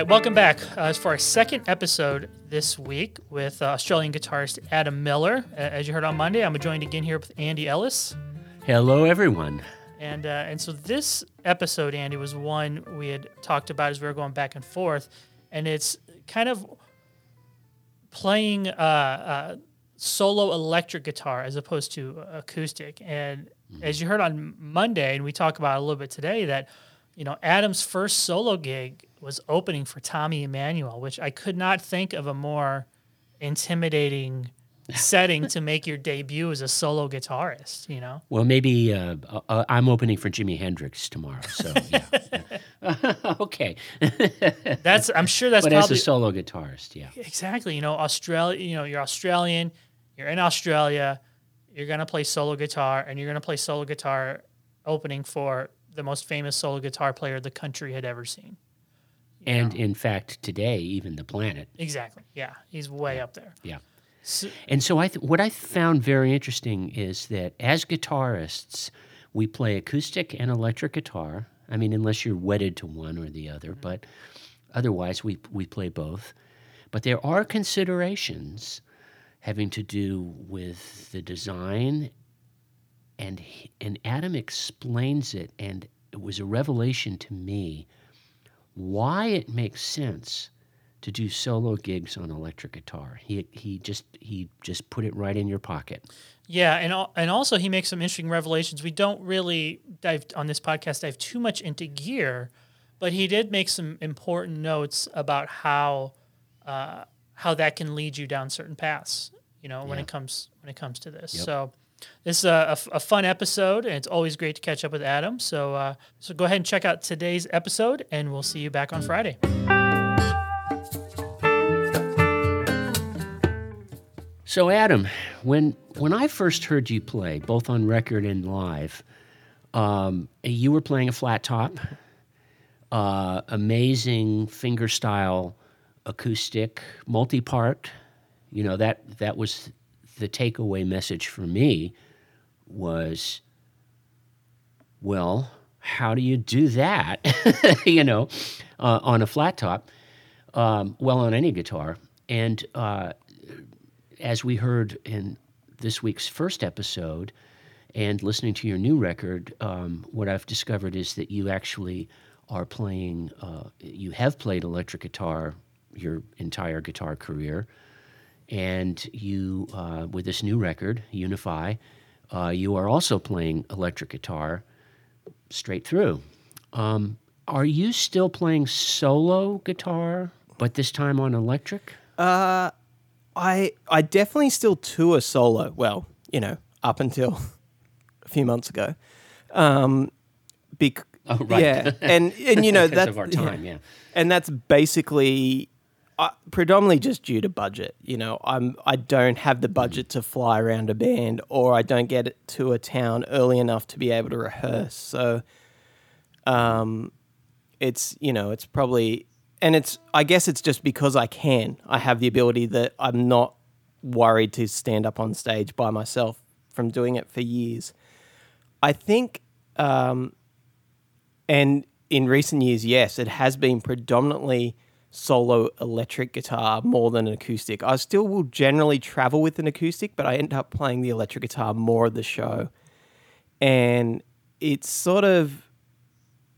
Right, welcome back. Uh, for our second episode this week with uh, Australian guitarist Adam Miller. Uh, as you heard on Monday, I'm joined again here with Andy Ellis. Hello, everyone. And uh, and so this episode, Andy, was one we had talked about as we were going back and forth, and it's kind of playing uh, uh, solo electric guitar as opposed to acoustic. And as you heard on Monday, and we talk about a little bit today, that you know Adam's first solo gig was opening for Tommy Emmanuel, which I could not think of a more intimidating setting to make your debut as a solo guitarist. You know. Well, maybe uh, uh, I'm opening for Jimi Hendrix tomorrow. So, yeah. yeah. okay. That's I'm sure that's but probably as a solo guitarist, yeah. exactly. You know, Australia. You know, you're Australian. You're in Australia. You're gonna play solo guitar, and you're gonna play solo guitar opening for the most famous solo guitar player the country had ever seen. And in fact, today, even the planet. Exactly. Yeah, he's way up there. Yeah. So, And so I th- what I found very interesting is that as guitarists, we play acoustic and electric guitar. I mean, unless you're wedded to one or the other, mm-hmm. but otherwise we we play both. But there are considerations having to do with the design and he- and Adam explains it and it was a revelation to me why it makes sense to do solo gigs on electric guitar. He he just he just put it right in your pocket. yeah, and al- and also he makes some interesting revelations. We don't really dive on this podcast dive too much into gear, but he did make some important notes about how uh, how that can lead you down certain paths. You know, when Yeah. it comes when it comes to this. Yep. So. This is a fun episode, and it's always great to catch up with Adam. So, uh, so go ahead and check out today's episode, and we'll see you back on Friday. So Adam, when when I first heard you play, both on record and live, um, you were playing a flat top, uh, amazing fingerstyle acoustic, multi-part. You know that that was the takeaway message for me was, well, how do you do that? you know, uh, on a flat top, um, well, on any guitar, and uh, as we heard in this week's first episode and listening to your new record, um, what I've discovered is that you actually are playing, uh, you have played electric guitar your entire guitar career. And you, uh, with this new record, Unify, uh, you are also playing electric guitar straight through. Um, are you still playing solo guitar, but this time on electric? Uh, I I definitely still tour solo. Well, you know, up until a few months ago. Um, bec- Oh, right. Yeah, and and you know that's of our time, yeah. and that's basically predominantly just due to budget. You know, I'm I don't have the budget to fly around a band, or I don't get to a town early enough to be able to rehearse. So, um, it's you know, it's probably and it's I guess it's just because I can. I have the ability that I'm not worried to stand up on stage by myself from doing it for years. I think um, and in recent years, yes, it has been predominantly solo electric guitar more than an acoustic. I still will generally travel with an acoustic, but I end up playing the electric guitar more of the show. And it's sort of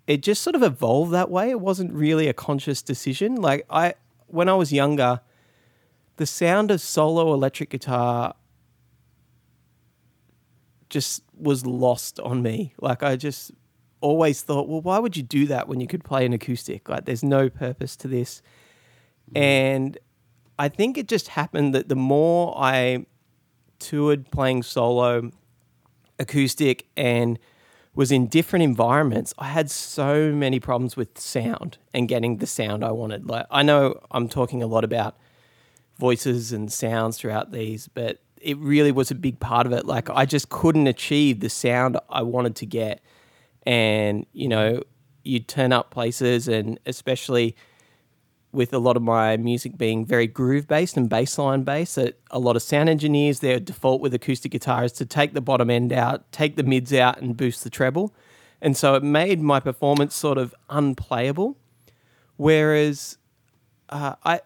it just sort of evolved that way. It wasn't really a conscious decision. Like I when I was younger, the sound of solo electric guitar just was lost on me. Like I just always thought, well, why would you do that when you could play an acoustic? Like there's no purpose to this. Mm-hmm. And I think it just happened that the more I toured playing solo acoustic and was in different environments, I had so many problems with sound and getting the sound I wanted. Like I know I'm talking a lot about voices and sounds throughout these, but it really was a big part of it. Like I just couldn't achieve the sound I wanted to get. And, you know, you'd turn up places and especially with a lot of my music being very groove based and bassline based, that a lot of sound engineers, their default with acoustic guitar is to take the bottom end out, take the mids out, and boost the treble. And so it made my performance sort of unplayable. Whereas uh, I,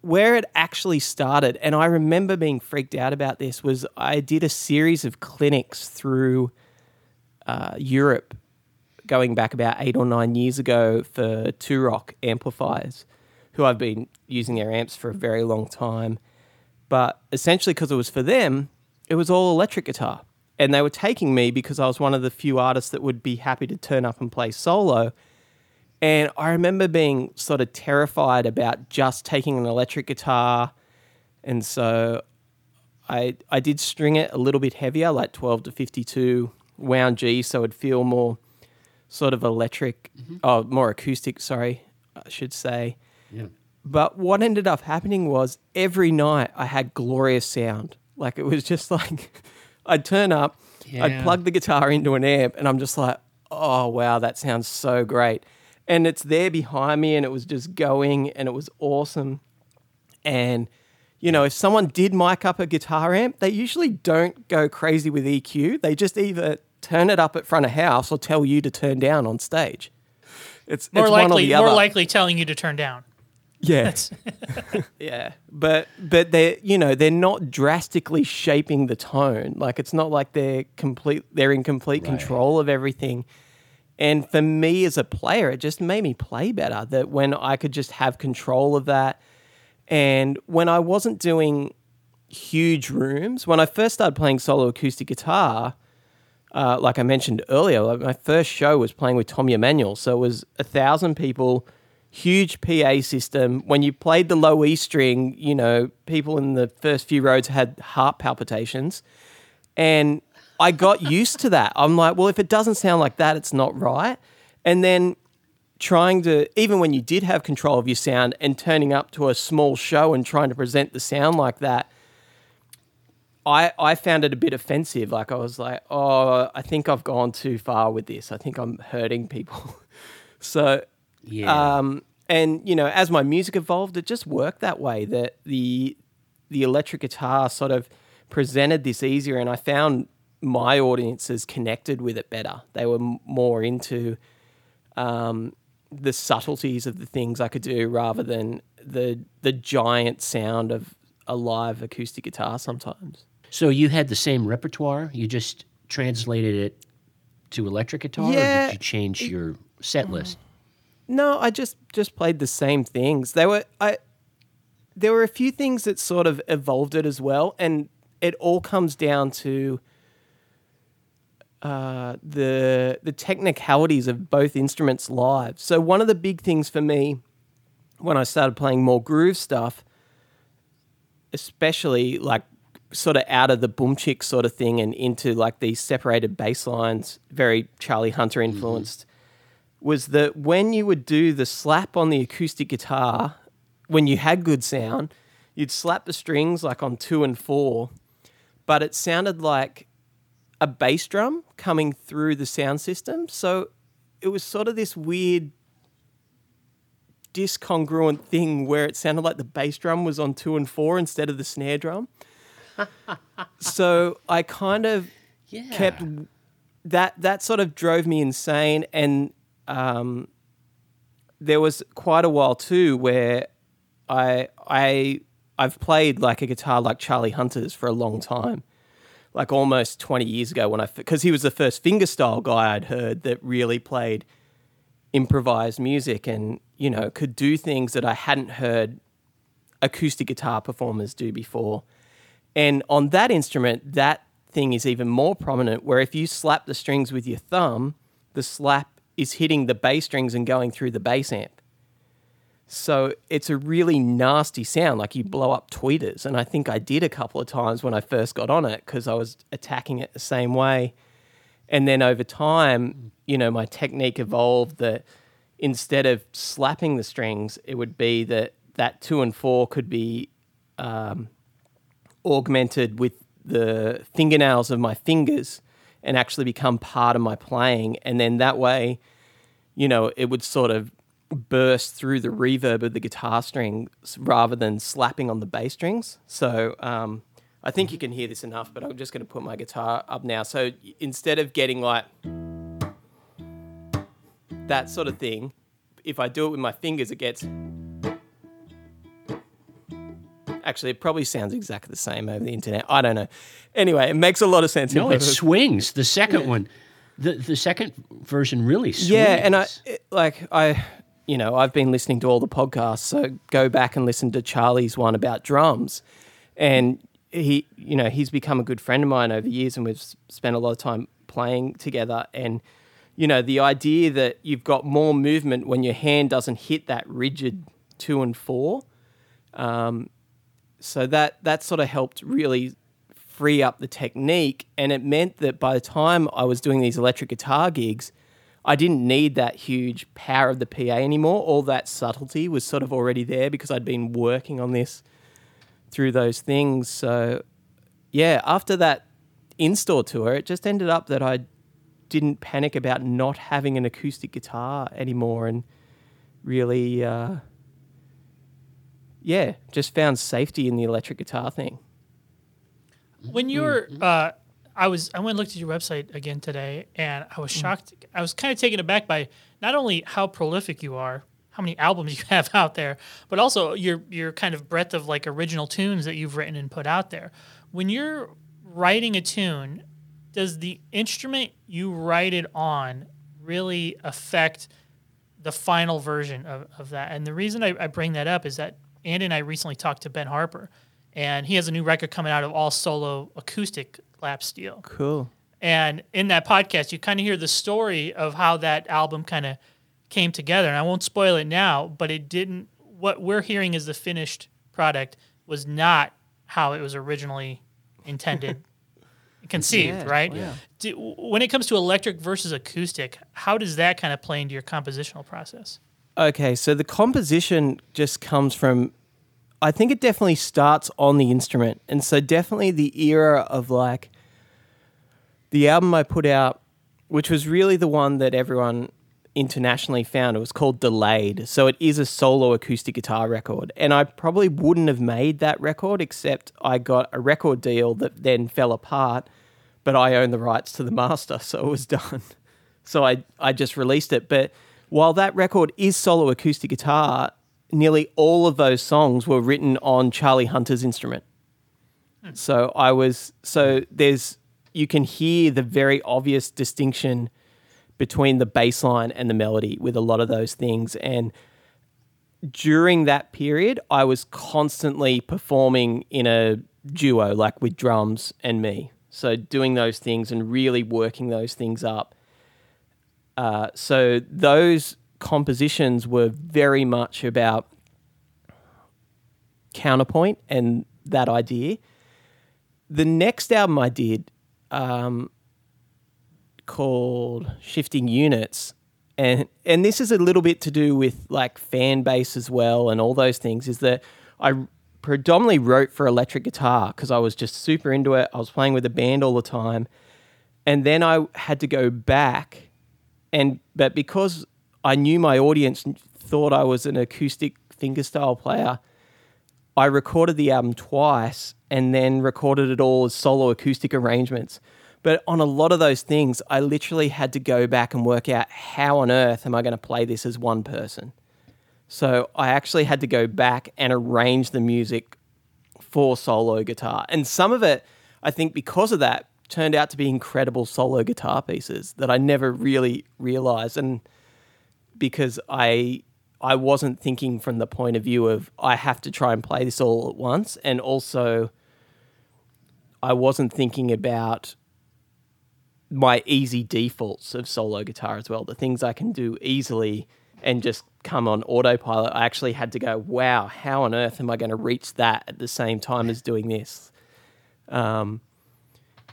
where it actually started, and I remember being freaked out about this, was I did a series of clinics through uh, Europe going back about eight or nine years ago for Two Rock amplifiers who I've been using their amps for a very long time. But essentially, because it was for them, it was all electric guitar. And they were taking me because I was one of the few artists that would be happy to turn up and play solo. And I remember being sort of terrified about just taking an electric guitar. And so I, I did string it a little bit heavier, like 12 to 52 wound G, so it'd feel more sort of electric, mm-hmm. oh, more acoustic, sorry, I should say. Yeah. But what ended up happening was every night I had glorious sound. Like it was just like I'd turn up, I'd plug the guitar into an amp, and I'm just like, oh wow, that sounds so great. And it's there behind me, and it was just going, and it was awesome. And you know, if someone did mic up a guitar amp, they usually don't go crazy with EQ. They just either turn it up at front of house or tell you to turn down on stage. It's More it's likely, more likely telling you to turn down. Yeah. yeah. But but they're you know, they're not drastically shaping the tone. Like it's not like they're complete they're in complete control of everything. And for me as a player, it just made me play better. That when I could just have control of that. And when I wasn't doing huge rooms, when I first started playing solo acoustic guitar, uh, like I mentioned earlier, like my first show was playing with Tommy Emmanuel. So it was a thousand people, huge PA system. When you played the low E string, you know, people in the first few rows had heart palpitations. And I got used to that. I'm like, well, if it doesn't sound like that, it's not right. And then trying to, even when you did have control of your sound and turning up to a small show and trying to present the sound like that, I, I found it a bit offensive. Like I was like, oh, I think I've gone too far with this. I think I'm hurting people. so, Yeah. um, and you know, as my music evolved, it just worked that way. That the the electric guitar sort of presented this easier, and I found my audiences connected with it better. They were m- more into um, the subtleties of the things I could do rather than the the giant sound of a live acoustic guitar. Sometimes. So you had the same repertoire. You just translated it to electric guitar, or Yeah, did you change your set list? No, I just just played the same things. They were I there were a few things that sort of evolved it as well, and it all comes down to uh, the the technicalities of both instruments live. So one of the big things for me when I started playing more groove stuff, especially like sort of out of the boom chick sort of thing and into like these separated bass lines, very Charlie Hunter influenced mm-hmm. was that when you would do the slap on the acoustic guitar, when you had good sound, you'd slap the strings like on two and four, but it sounded like a bass drum coming through the sound system. So it was sort of this weird discongruent thing where it sounded like the bass drum was on two and four instead of the snare drum. So I kind of Yeah. kept that that sort of drove me insane and um, there was quite a while too where I I I've played like a guitar like Charlie Hunter's for a long time like almost 20 years ago when I because he was the first fingerstyle guy I'd heard that really played improvised music and you know could do things that I hadn't heard acoustic guitar performers do before. And on that instrument, that thing is even more prominent where if you slap the strings with your thumb, the slap is hitting the bass strings and going through the bass amp. So it's a really nasty sound, like you blow up tweeters. And I think I did a couple of times when I first got on it because I was attacking it the same way. And then over time, you know, my technique evolved that instead of slapping the strings, it would be that that two and four could be um, augmented with the fingernails of my fingers and actually become part of my playing. And then that way, you know, it would sort of burst through the reverb of the guitar strings rather than slapping on the bass strings. So um, I think you can hear this enough, but I'm just going to put my guitar up now. So instead of getting like that sort of thing, if I do it with my fingers, it gets. Actually, it probably sounds exactly the same over the internet. I don't know. Anyway, it makes a lot of sense. No, it swings. The second one, the the second version really swings. Yeah, and I it, like I, you know, I've been listening to all the podcasts, so go back and listen to Charlie's one about drums, and he, you know, he's become a good friend of mine over the years, and we've spent a lot of time playing together. And you know, the idea that you've got more movement when your hand doesn't hit that rigid two and four, um, so that that sort of helped really free up the technique, and it meant that by the time I was doing these electric guitar gigs. I didn't need that huge power of the PA anymore. All that subtlety was sort of already there because I'd been working on this through those things. So, yeah, after that in store tour, it just ended up that I didn't panic about not having an acoustic guitar anymore and really, uh, yeah, just found safety in the electric guitar thing. When you were, uh, I was, I went and looked at your website again today, and I was shocked. I was kind of taken aback by not only how prolific you are, how many albums you have out there, but also your your kind of breadth of like original tunes that you've written and put out there. When you're writing a tune, does the instrument you write it on really affect the final version of, of that? And the reason I, I bring that up is that Andy and I recently talked to Ben Harper, and he has a new record coming out of all solo acoustic lap steel. Cool. And in that podcast, you kind of hear the story of how that album kind of came together. And I won't spoil it now, but it didn't. What we're hearing is the finished product was not how it was originally intended, conceived, Yeah, right? yeah. Do, when it comes to electric versus acoustic, how does that kind of play into your compositional process? Okay, so the composition just comes from I think it definitely starts on the instrument. And so definitely the era of like the album I put out, which was really the one that everyone internationally found. It was called Delayed. So it is a solo acoustic guitar record. And I probably wouldn't have made that record except I got a record deal that then fell apart, but I own the rights to the master, so it was done. So I I just released it. But while that record is solo acoustic guitar, nearly all of those songs were written on Charlie Hunter's instrument. Hmm. So I was so there's you can hear the very obvious distinction between the bass line and the melody with a lot of those things and during that period I was constantly performing in a duo like with drums and me. So doing those things and really working those things up. Uh, so those compositions were very much about counterpoint and that idea. The next album I did, um, called Shifting Units, and and this is a little bit to do with like fan base as well and all those things. Is that I predominantly wrote for electric guitar because I was just super into it. I was playing with a band all the time, and then I had to go back and but because I knew my audience thought I was an acoustic fingerstyle player, I recorded the album twice and then recorded it all as solo acoustic arrangements. But on a lot of those things, I literally had to go back and work out how on earth am I going to play this as one person. So I actually had to go back and arrange the music for solo guitar. And some of it, I think, because of that, turned out to be incredible solo guitar pieces that I never really realized. And because I I wasn't thinking from the point of view of I have to try and play this all at once, and also I wasn't thinking about my easy defaults of solo guitar as well, the things I can do easily and just come on autopilot. I actually had to go, wow, how on earth am I going to reach that at the same time as doing this? Um,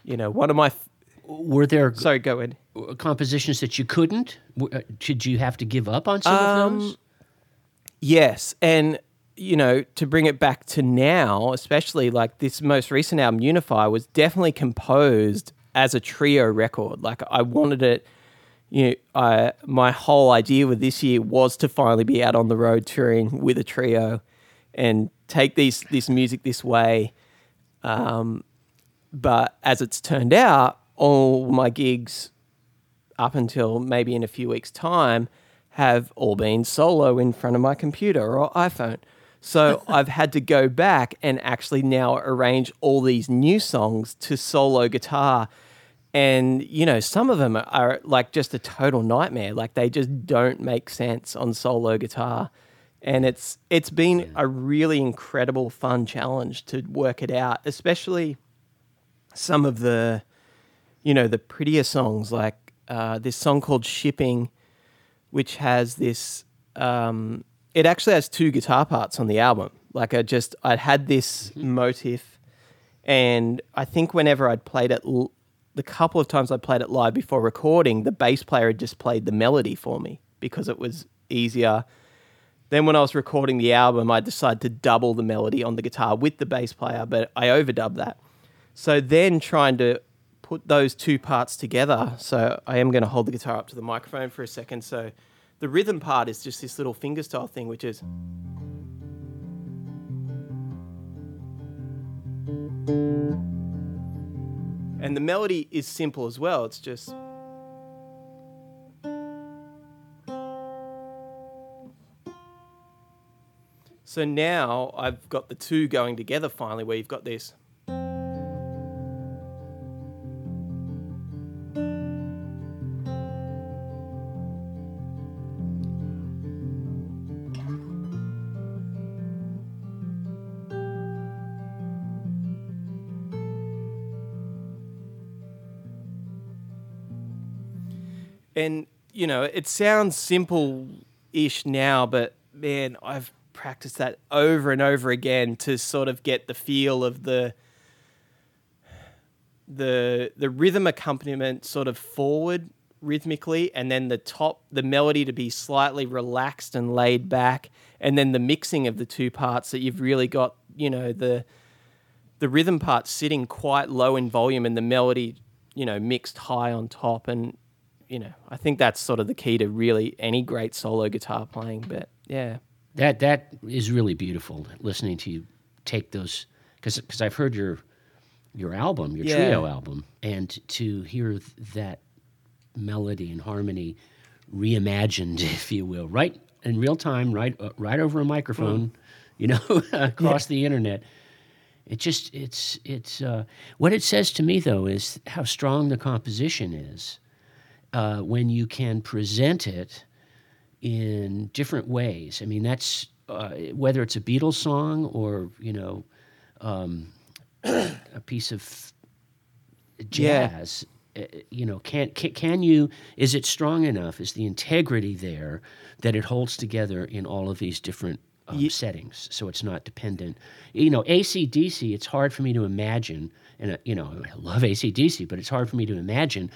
you know, one of my. F- Were there Sorry, go ahead. compositions that you couldn't? Uh, Did you have to give up on some of Um, those? Yes, and you know, to bring it back to now, especially like this most recent album, Unify, was definitely composed as a trio record. Like I wanted it. You know, I my whole idea with this year was to finally be out on the road touring with a trio, and take these this music this way. Um, but as it's turned out, all my gigs up until maybe in a few weeks' time have all been solo in front of my computer or iPhone. So I've had to go back and actually now arrange all these new songs to solo guitar. And, you know, some of them are like just a total nightmare. Like they just don't make sense on solo guitar. And it's it's been a really incredible fun challenge to work it out, especially some of the you know, the prettier songs like uh, this song called Shipping, which has this. Um, it actually has two guitar parts on the album. Like I just, I'd had this motif, and I think whenever I'd played it, l- the couple of times I played it live before recording, the bass player had just played the melody for me because it was easier. Then when I was recording the album, I decided to double the melody on the guitar with the bass player, but I overdubbed that. So then trying to put those two parts together. So I am going to hold the guitar up to the microphone for a second. So the rhythm part is just this little fingerstyle thing, which is. And the melody is simple as well. It's just. So now I've got the two going together finally, where you've got this. And you know, it sounds simple-ish now, but man, I've practiced that over and over again to sort of get the feel of the the the rhythm accompaniment sort of forward rhythmically and then the top the melody to be slightly relaxed and laid back and then the mixing of the two parts that you've really got you know the the rhythm part sitting quite low in volume and the melody you know mixed high on top. And you know i think that's sort of the key to really any great solo guitar playing but yeah That that is really beautiful. Listening to you take those because because I've heard your your album, your Yeah. trio album, and to hear that melody and harmony reimagined, if you will, right in real time, right uh, right over a microphone, you know, across the internet. It just it's it's uh, what it says to me though is how strong the composition is uh, when you can present it in different ways. I mean, that's uh, whether it's a Beatles song or you know um, a piece of jazz. uh, You know, can, can can you? Is it strong enough? Is the integrity there that it holds together in all of these different um, settings? So it's not dependent. You know, ACDC. It's hard for me to imagine, and uh, you know, I love ACDC, but it's hard for me to imagine.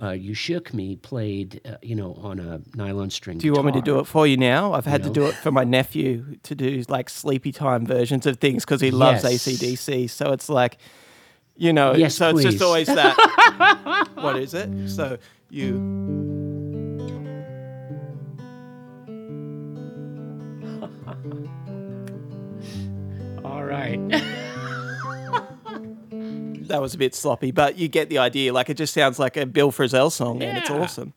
Uh, you shook me played, uh, you know, on a nylon string. Do you want me to do it for you now? I've had know? to do it for my nephew to do like sleepy time versions of things because he loves Yes. ACDC. So it's like, you know, Yes, so it's just always that. what is it? So you. That was a bit sloppy, but you get the idea. Like it just sounds like a Bill Frisell song, and it's awesome.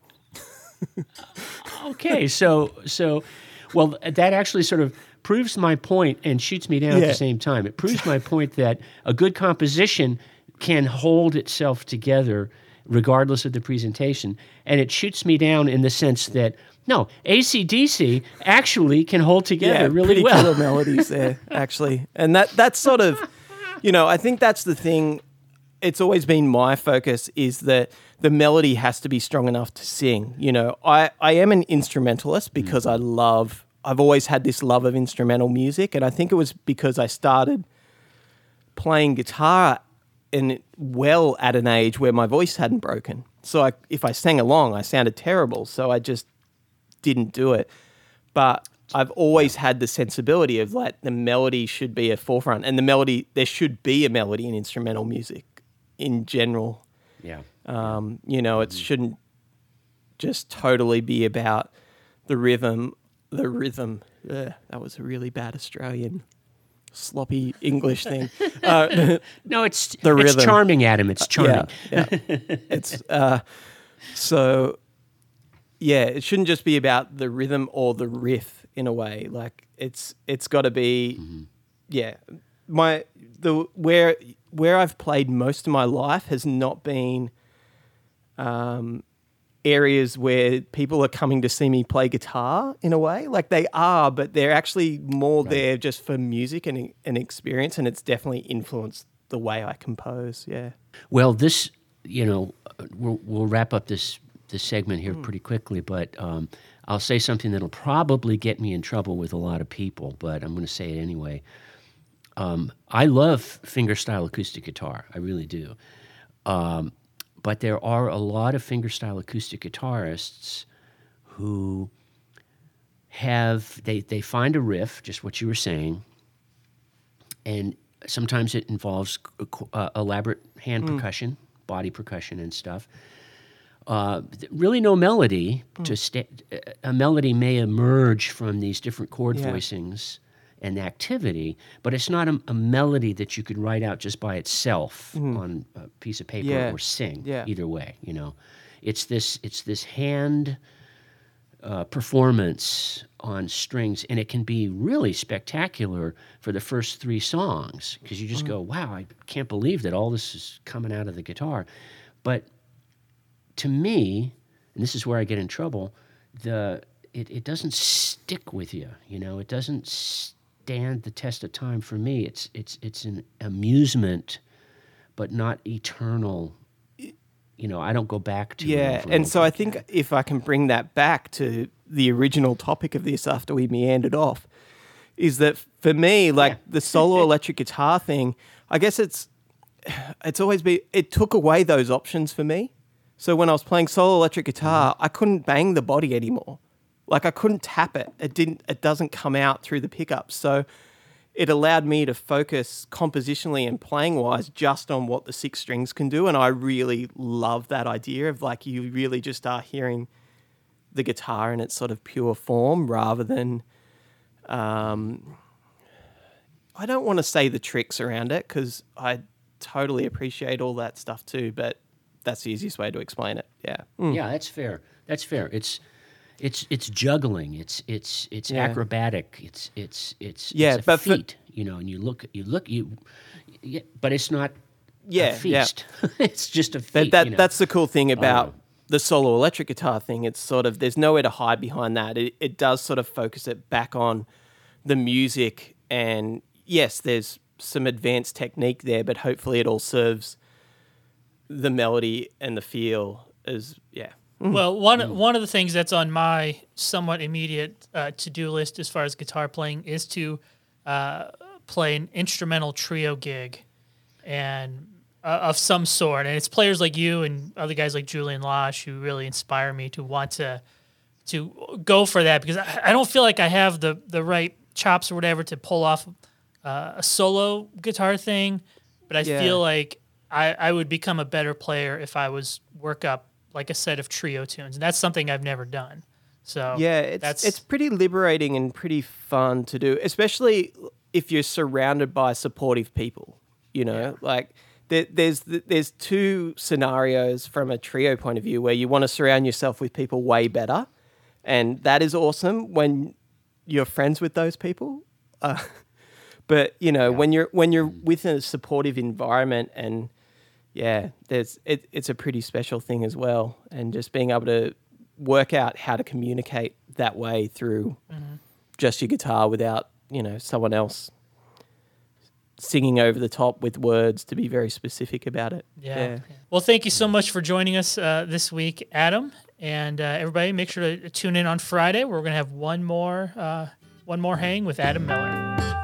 okay, so so, well, that actually sort of proves my point and shoots me down at the same time. It proves my point that a good composition can hold itself together regardless of the presentation, and it shoots me down in the sense that No, ACDC actually can hold together really pretty well. killer melodies there, actually. And that that's sort of, you know, I think that's the thing. It's always been my focus is that the melody has to be strong enough to sing. You know, I, I am an instrumentalist because mm. I love, I've always had this love of instrumental music. And I think it was because I started playing guitar and well at an age where my voice hadn't broken. So I, if I sang along, I sounded terrible. So I just didn't do it. But I've always had the sensibility of like the melody should be a forefront, and the melody there should be a melody in instrumental music in general. Yeah. Um, you know, it shouldn't just totally be about the rhythm. The rhythm. Ugh, that was a really bad Australian sloppy English thing. Uh, No, it's The it's rhythm. charming, Adam. It's charming. Yeah, yeah. it's uh, so yeah. It shouldn't just be about the rhythm or the riff in a way. Like it's it's got to be yeah. My the where where I've played most of my life has not been um, areas where people are coming to see me play guitar in a way. Like they are, but they're actually more there just for music and an experience, and it's definitely influenced the way I compose. Yeah. Well, this, you know, we'll, we'll wrap up this this segment here pretty quickly, but um, I'll say something that'll probably get me in trouble with a lot of people, but I'm going to say it anyway. Um, I love fingerstyle acoustic guitar, I really do. Um, but there are a lot of fingerstyle acoustic guitarists who have they they find a riff, just what you were saying, and sometimes it involves uh, elaborate hand percussion, body percussion, and stuff. Uh, really, no melody. To sta- a melody may emerge from these different chord Yeah. voicings and activity, but it's not a, a melody that you could write out just by itself on a piece of paper Yeah. or sing. Yeah. Either way, you know, it's this it's this hand uh, performance on strings, and it can be really spectacular for the first three songs because you just go, "Wow, I can't believe that all this is coming out of the guitar." But to me, and this is where I get in trouble, the it, it doesn't stick with you. You know, it doesn't stand the test of time for me. It's it's it's an amusement, but not eternal. You know, I don't go back to. Yeah, and so I think if I can bring that back to the original topic of this after we meandered off, is that for me, like the solo electric guitar thing, I guess it's it's always been it took away those options for me. So when I was playing solo electric guitar, mm-hmm. I couldn't bang the body anymore. Like I couldn't tap it. It didn't it doesn't come out through the pickups. So it allowed me to focus compositionally and playing wise just on what the six strings can do. And I really love that idea of like you really just are hearing the guitar in its sort of pure form rather than, um, I don't want to say the tricks around it because I totally appreciate all that stuff too, but that's the easiest way to explain it. Yeah. Mm. Yeah, that's fair. That's fair. It's it's it's juggling. It's it's it's Yeah. acrobatic. It's it's it's Yeah, it's a but for- feat. you know, and you look you look you, yeah, but it's not Yeah, a yeah. it's just a That, feat. that you know. that's the cool thing about the solo electric guitar thing. It's sort of there's nowhere to hide behind that. It it does sort of focus it back on the music and yes, there's some advanced technique there, but hopefully it all serves the melody and the feel as yeah. Well, one one of the things that's on my somewhat immediate uh, to do list as far as guitar playing is to uh, play an instrumental trio gig, and uh, of some sort. And it's players like you and other guys like Julian Lage who really inspire me to want to to go for that because I, I don't feel like I have the the right chops or whatever to pull off uh, a solo guitar thing, but I Yeah. feel like I, I would become a better player if I was work up like a set of trio tunes, and that's something I've never done. So Yeah, it's that's it's pretty liberating and pretty fun to do, especially if you're surrounded by supportive people. You know, like there, there's there's two scenarios from a trio point of view where you want to surround yourself with people way better, and that is awesome when you're friends with those people. Uh, but you know, when you're when you're with a supportive environment and yeah, there's it, it's a pretty special thing as well, and just being able to work out how to communicate that way through just your guitar without you know someone else singing over the top with words to be very specific about it. Yeah. Well, thank you so much for joining us uh, this week, Adam, and uh, everybody. Make sure to tune in on Friday. We're going to have one more uh, one more hang with Adam Miller.